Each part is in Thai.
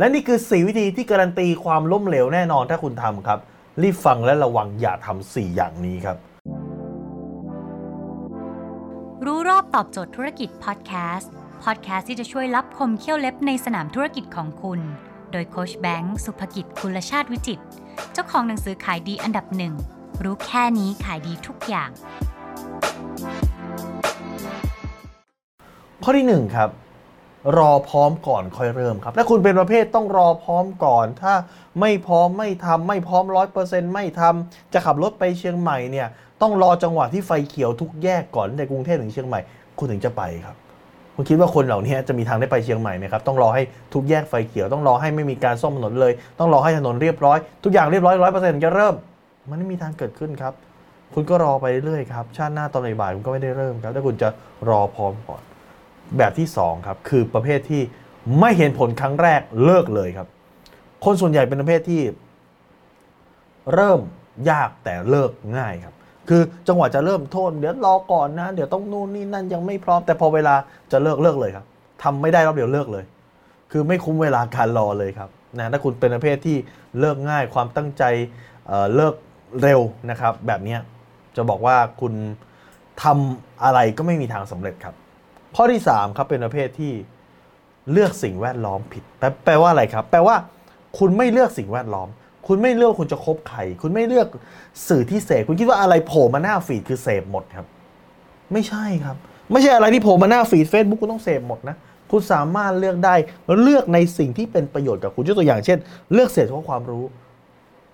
และนี่คือ4วิธีที่การันตีความล้มเหลวแน่นอนถ้าคุณทำครับ รีบฟังและระวังอย่าทำ4อย่างนี้ครับ รู้รอบตอบโจทย์ธุรกิจพอดแคสต์พอดแคสต์ที่จะช่วยรับคมเขี้ยวเล็บในสนามธุรกิจของคุณ โดยโคชแบงค์สุภกิจคุลชาติวิจิต เจ้าของหนังสือขายดีอันดับหนึ่งรู้แค่นี้ขายดีทุกอย่าง ข้อที่1ครับ รอพร้อมก่อนค่อยเริ่มครับ ถ้าคุณเป็นประเภทต้องรอพร้อมก่อน ถ้าไม่พร้อมไม่ทำไม่พร้อมร้อยเปอร์เซ็นต์ไม่ทำจะขับรถไปเชียงใหม่เนี่ยต้องรอจังหวะที่ไฟเขียวทุกแยกก่อนในกรุงเทพถึงเชียงใหม่ คุณถึงจะไปครับ คุณคิดว่าคนเหล่านี้จะมีทางได้ไปเชียงใหม่ไหมครับ ต้องรอให้ทุกแยกไฟเขียว ต้องรอให้ไม่มีการซ่อมถนนเลย ต้องรอให้ถนนเรียบร้อย ทุกอย่างเรียบร้อยร้อยเปอร์เซ็นต์จะเริ่ม มันไม่มีทางเกิดขึ้นครับ คุณก็รอไปเรื่อยครับ ชาติหน้าตอนบ่ายคุณก็ไม่ได้เริ่มครับ ถ้าคุณจะรอพร้อมก่อน แบบที่ 2 ครับ คือประเภทที่ไม่เห็นผลครั้งแรกเลิกเลยครับ คนส่วนใหญ่เป็นประเภทที่ เริ่มยากแต่เลิกง่ายครับ คือจังหวะจะเริ่มโทษเดี๋ยวรอก่อนนะ เดี๋ยวต้องนู่นนี่นั่นยังไม่พร้อม แต่พอเวลาจะเลิกเลิกเลยครับทำไม่ได้รอบเดียวเลิกเลย คือไม่คุ้มเวลาการรอเลยครับนะถ้าคุณเป็นประเภทที่เลิกง่ายความตั้งใจเเลิกเร็วนะครับ แบบนี้จะบอกว่าคุณทำอะไรก็ไม่มีทางสำเร็จครับ ข้อที่3ครับเป็นประเภทที่เลือกสิ่งแวดล้อมผิด แปลว่าอะไรครับ แปลว่า คุณไม่เลือกสิ่งแวดล้อม คุณไม่เลือกคุณจะคบใคร คุณไม่เลือกสื่อที่เสพ คุณคิดว่าอะไรโผล่มาหน้าฟีดคือเสพหมดครับ ไม่ใช่ครับ ไม่ใช่อะไรที่โผล่มาหน้าฟีด Facebook คุณต้องเสพหมดนะ คุณสามารถเลือกได้เลือกในสิ่งที่เป็นประโยชน์กับคุณยกตัวอย่างเช่น เลือกเสพเฉพาะความรู้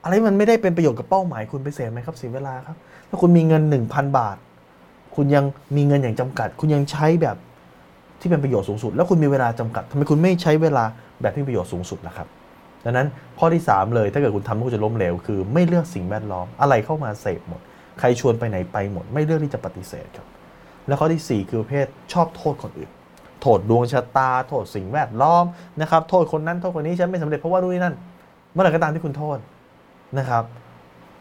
อะไรมันไม่ได้เป็นประโยชน์กับเป้าหมาย คุณไปเสพไหมครับเสียเวลาครับ ถ้าคุณมีเงิน 1,000 บาท คุณยังมีเงินอย่างจำกัด คุณยังใช้แบบ ที่เป็นประโยชน์สูงสุด แล้วคุณมีเวลาจำกัดทำไมคุณไม่ใช้เวลาแบบที่ประโยชน์สูงสุดนะครับ ดังนั้นข้อที่ 3 เลยถ้าเกิดคุณทำคุณจะล้มเหลวคือไม่เลือกสิ่งแวดล้อมอะไรเข้ามาเสพหมด ใครชวนไปไหนไปหมด ไม่เลือกที่จะปฏิเสธครับ แล้วข้อที่ 4 คือประเภทชอบโทษคนอื่น โทษดวงชะตา โทษสิ่งแวดล้อมนะครับโทษคนนั้นโทษคนนี้ฉันไม่สำเร็จเพราะว่าดูนนี่นั่นเมื่อไหร่ก็ตามที่คุณโทษนะครับ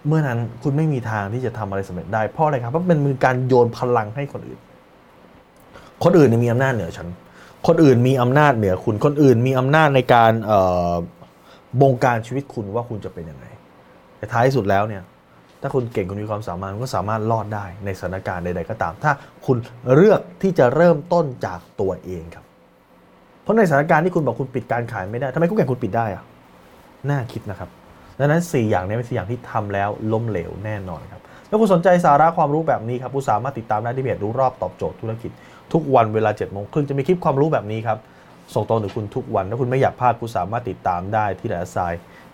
เมื่อนั้นคุณไม่มีทางที่จะทำอะไรสำเร็จได้เพราะอะไรครับเพราะเป็นมือการโยนพลังให้คนอื่น คนอื่นมีอำนาจเหนือฉัน คนอื่นมีอำนาจเหนือคุณ คนอื่นมีอำนาจในการบงการชีวิตคุณว่าคุณจะเป็นยังไง แต่ท้ายสุดแล้วเนี่ย ถ้าคุณเก่งคุณมีความสามารถคุณก็สามารถรอดได้ในสถานการณ์ใด ๆ ก็ตาม ถ้าคุณเลือกที่จะเริ่มต้นจากตัวเองครับ เพราะในสถานการณ์ที่คุณบอกคุณปิดการขายไม่ได้ทำไมคู่แข่งคุณปิดได้อะน่าคิดนะครับดังนั้น 4 อย่างนี้เป็นสี่อย่างที่ทำแล้วล้มเหลวแน่นอนครับถ้าคุณสนใจสาระความรู้แบบนี้ครับ คุณสามารถติดตามได้ที่เพจรู้รอบตอบโจทย์ธุรกิจ ทุกวันเวลา7จ็ดโมงครึ่งจะมีคลิปความรู้แบบนี้ครับ ส่งตรงถึงคุณทุกวัน ถ้าคุณไม่อยากพลาดคุณสามารถติดตามได้ที่ไลน์ไซ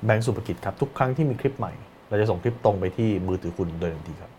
แบงก์สุภกิจครับ ทุกครั้งที่มีคลิปใหม่ เราจะส่งคลิปตรงไปที่มือถือคุณโดยทันทีครับ